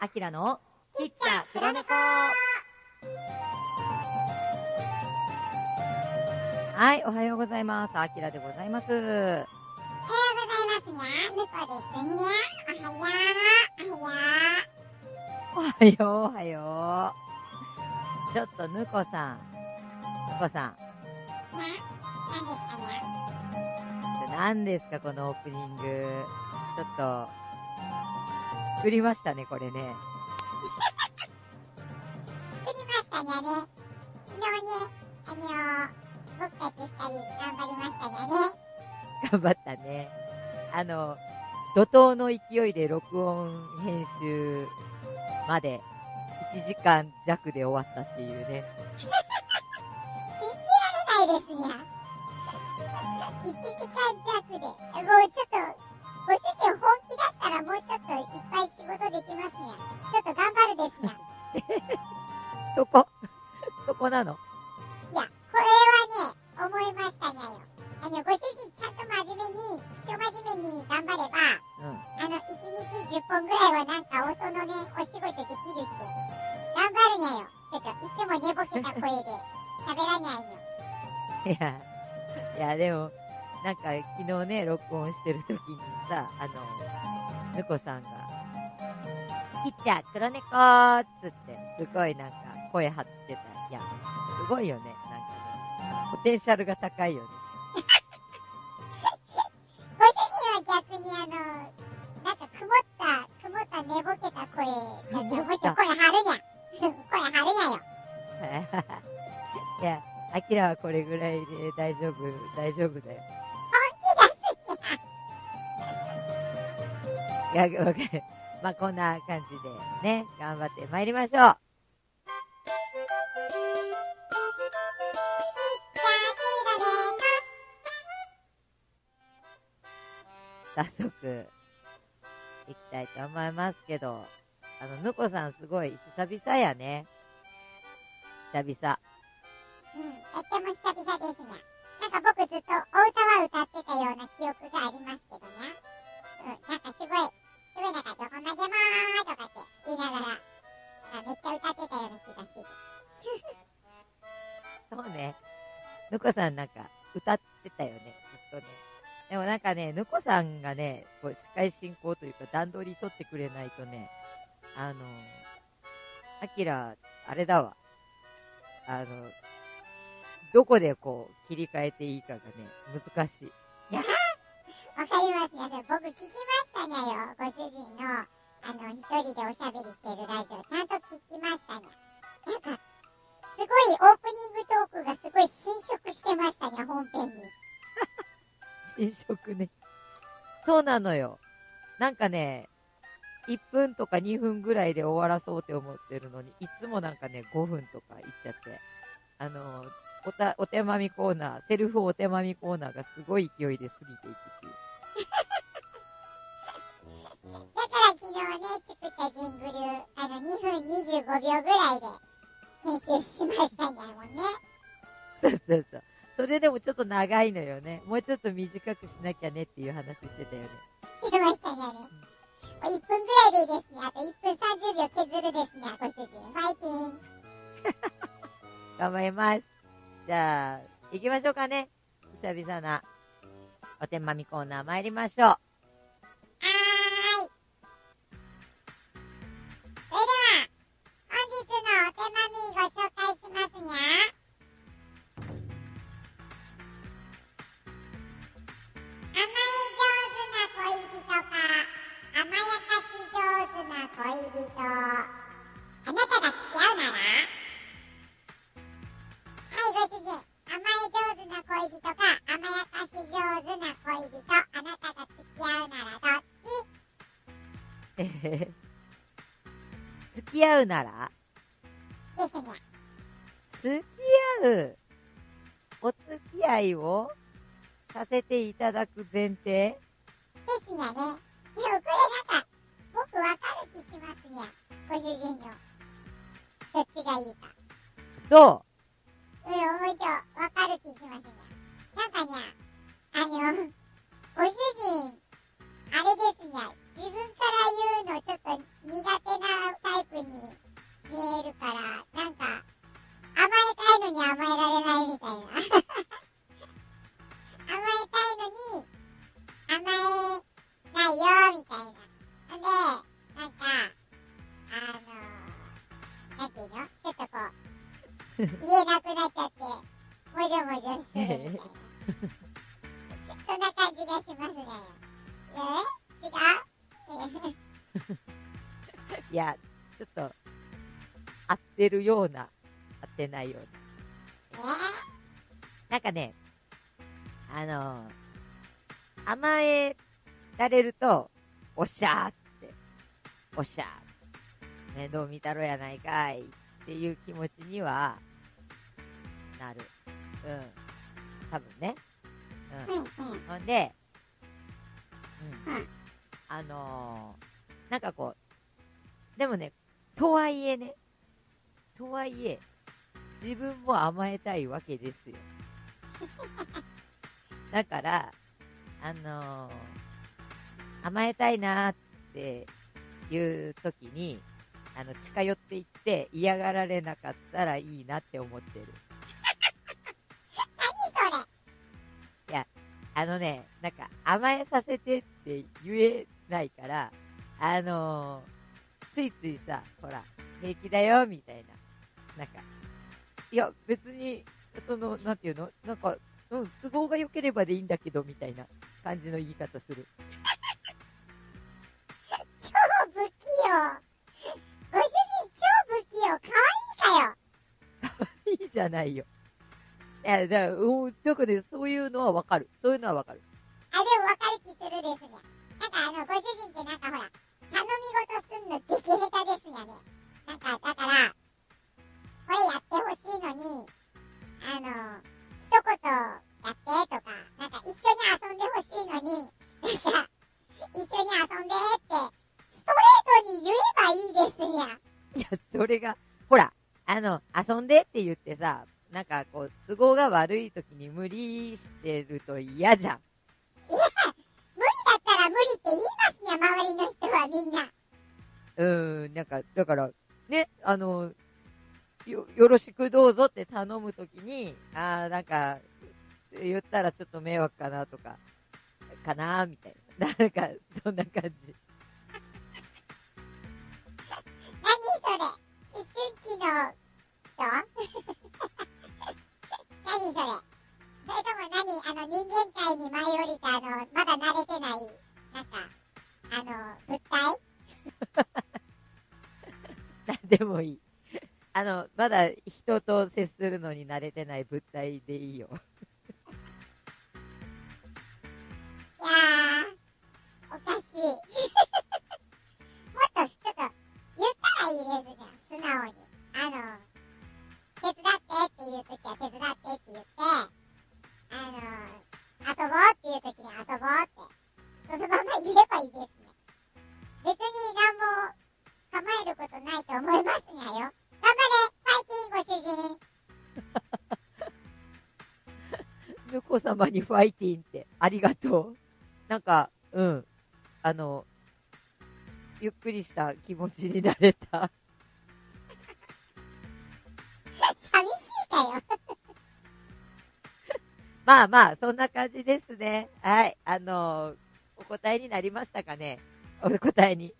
アキラのちっちゃ黒猫はい、おはようございます。アキラでございます。おはようございますにゃ。むこですにゃ。おはよう。おはよおはよう、おはよう。ちょっと、ぬこさん。ぬこさん。う。にゃ。何何ですかにゃ。ですか、このオープニング。ちょっと、作りましたね、これね。作りましたにゃね。昨日ね、あの僕たち二人頑張りましたにゃね。頑張ったね。あの、怒涛の勢いで録音編集まで1時間弱で終わったっていうね。信じられないですにゃ。1時間弱で。もうちょっと、ご主人たらもうちょっといっぱい仕事できますにゃ。ちょっと頑張るですにゃ。そこ？そこなの？いや、これはね、思いましたにゃよ。あの、ご主人ちゃんと真面目に、一真面目に頑張れば、うん。あの、1日10本ぐらいはなんか音のね、お仕事できるって。頑張るにゃよ。ちょっと、いつも寝ぼけた声で、喋らにゃいよ。いや、いや、でも、なんか昨日ね、録音してる時にさ、あの、ぬこさんが、きっちゃ、黒猫ーっつって、すごいなんか声張ってた。いや、すごいよね。なんかね、ポテンシャルが高いよね。ご主人は逆にあの、なんか曇った、曇った寝ぼけた声、寝ぼけた声張るにゃ。声張るにゃ よ。いや、アキラはこれぐらいで大丈夫、大丈夫だよ。まあ、こんな感じでね、頑張って参りましょう。早速、行きたいと思いますけど、あの、ぬこさんすごい久々やね。久々。うん、とっても久々ですにゃ。なんか僕ずっとお歌は歌ってたような記憶がありますけどにゃ。うん、なんかすごい、すごいなんか、どこまでもーとかって言いながら、めっちゃ歌ってたような気がする。そうね。ぬこさんなんか歌ってたよね、ずっとね。でもなんかね、ぬこさんがね、こう司会進行というか段取り取ってくれないとね、あの、アキラ、あれだわ。あの、どこでこう切り替えていいかがね、難しい。わかりますね。僕聞き人でおしゃべりしてるラジオ、ちゃんと聞きましたにゃ。なんか、すごいオープニングトークがすごい侵食してましたにゃ、本編に。新色ね。そうなのよ。なんかね、1分とか2分ぐらいで終わらそうって思ってるのに、いつもなんかね、5分とかいっちゃって、あの、おた、お手まみコーナー、セルフお手まみコーナーがすごい勢いで過ぎていくっていう。作ったジングル、あの、2分25秒ぐらいで編集しましたにゃもんね。そうそうそう。それでもちょっと長いのよね。もうちょっと短くしなきゃねっていう話してたよね。してましたにゃね。1分ぐらいでいいですね。あと1分30秒削るですね、ご主人。ファイティン。頑張ります。じゃあ、行きましょうかね。久々なお手まみコーナー参りましょう。えへへ付き合うなら？付き合うお付き合いをさせていただく前提？ですにゃね。でもこれなんか、僕わかる気しますにゃ。ご主人の。どっちがいいか。そうん、思いとわかる気しますにゃ。なんかにゃ、あの、ご主人、あれですにゃ。自分から言うのちょっと苦手なタイプに見えるから、なんか、甘えたいのに甘えられないみたいな。甘えたいのに甘えないよみたいな。ので、なんか、あのー、なんていうのちょっとこう、言えなくなっちゃって、もじょもじょするみたいな。そんな感じがしますね。え違う いや、ちょっと、合ってるような、合ってないような。えなんかね、あのー甘えられると、おっしゃーって、おっしゃー。面倒見たろやないかいっていう気持ちには、なる。うん。多分ね。うん。ほんで、うん。うんあのーなんかこう、でもね、とはいえね、とはいえ、自分も甘えたいわけですよ。だから、あのー甘えたいなーっていう時に、あの、近寄っていって嫌がられなかったらいいなって思ってる。何それあのね、なんか甘えさせてって言えないから、あのーついついさ、ほら、平気だよ、みたいな。なんか、いや、別に、その、なんていうの？なんか、うん、都合が良ければでいいんだけど、みたいな感じの言い方する。超不器用。ご主人超不器用。可愛いかよ。いいじゃないよ。いや、だから、うん、なんかね、そういうのはわかる。そういうのはわかる。あ、でも分かる気するですね。の、ご主人ってなんかほら、頼み事すんの激下手ですよね。なんか、だから、これやってほしいのに、あの、一言やってとか、なんか一緒に遊んでほしいのに、なんか、一緒に遊んでって、ストレートに言えばいいですにゃ。いや、それが、ほら、あの、遊んでって言ってさ、なんかこう、都合が悪い時に無理してると嫌じゃん。無理だったら無理って言いますにゃ、周りの人はみんな。うーん、なんか、だから、ね、あの、よ、よろしくどうぞって頼むときに、あー、なんか、言ったらちょっと迷惑かなとか、かなみたいな。なんか、そんな感じ。何それ？思春期の人？何それ？それとも何？あの人間界に舞い降りたあの、まだ慣れてない、なんか、あの、物体？なんでもいい。あの、まだ人と接するのに慣れてない物体でいいよ。いやー、ぬこ様にファイティンって、ありがとう。なんか、うん。あの、ゆっくりした気持ちになれた。寂しいかよ。まあまあ、そんな感じですね。はい。あの、お答えになりましたかね？お答えに。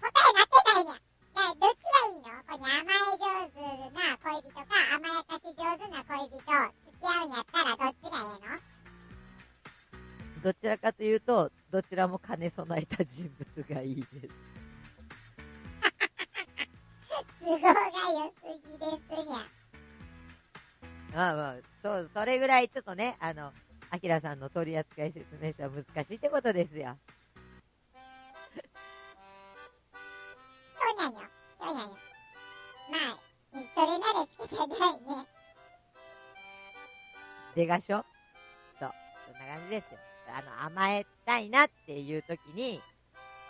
答えなってないにゃ。じゃあ、どっちがいいの？こに甘え上手な恋人か、甘やかし上手な恋人、付き合うんやったらどっちがええの？どちらかというと、どちらも兼ね備えた人物がいいです。都合が良すぎですにゃ。まあまあ、そう、それぐらいちょっとね、あの、アキラさんの取扱説明書は難しいってことですよ。そうなんよ。そうなんよ。まあ、それなら仕方ないね。出がしょ？そう。そんな感じですよ。あの、甘えたいなっていう時に、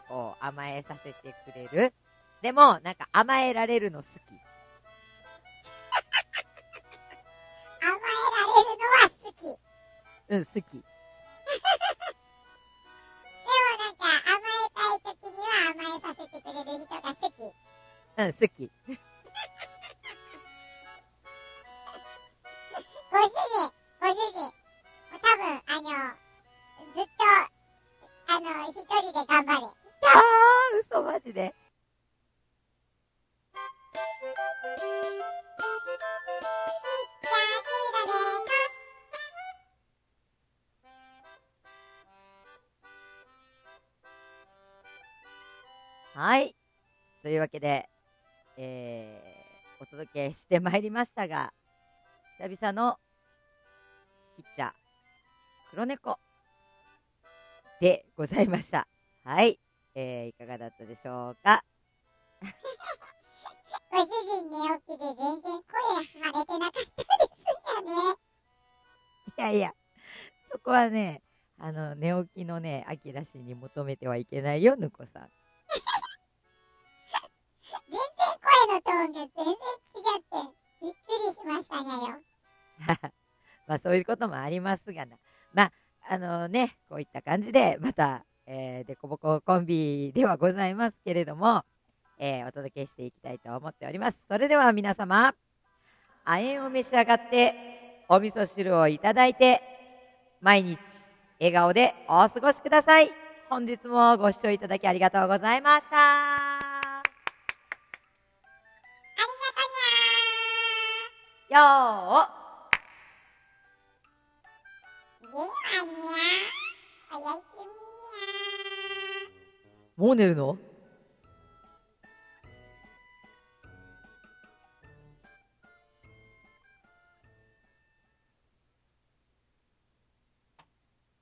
こう、甘えさせてくれる。でも、なんか甘えられるの好き。甘えられるのは好き。でもうん、好き。なんか、甘えたい時には甘えさせてくれる人が好き。うん、好き。はい。というわけで、えー、お届けしてまいりましたが、久々のキッチャ黒猫でございました。はい。えー、いかがだったでしょうか？ご主人寝起きで全然声腫れてなかったですよね。いやいや、そこはね、あの、寝起きのね、あきら氏に求めてはいけないよ、ぬこさん。まあそういうこともありますがな。まあ、あのね、こういった感じで、また、えー、デコボココンビではございますけれども、えーお届けしていきたいと思っております。それでは皆様、亜鉛を召し上がって、お味噌汁をいただいて、毎日、笑顔でお過ごしください。本日もご視聴いただきありがとうございました。ありがとにゃよー。もう寝るの？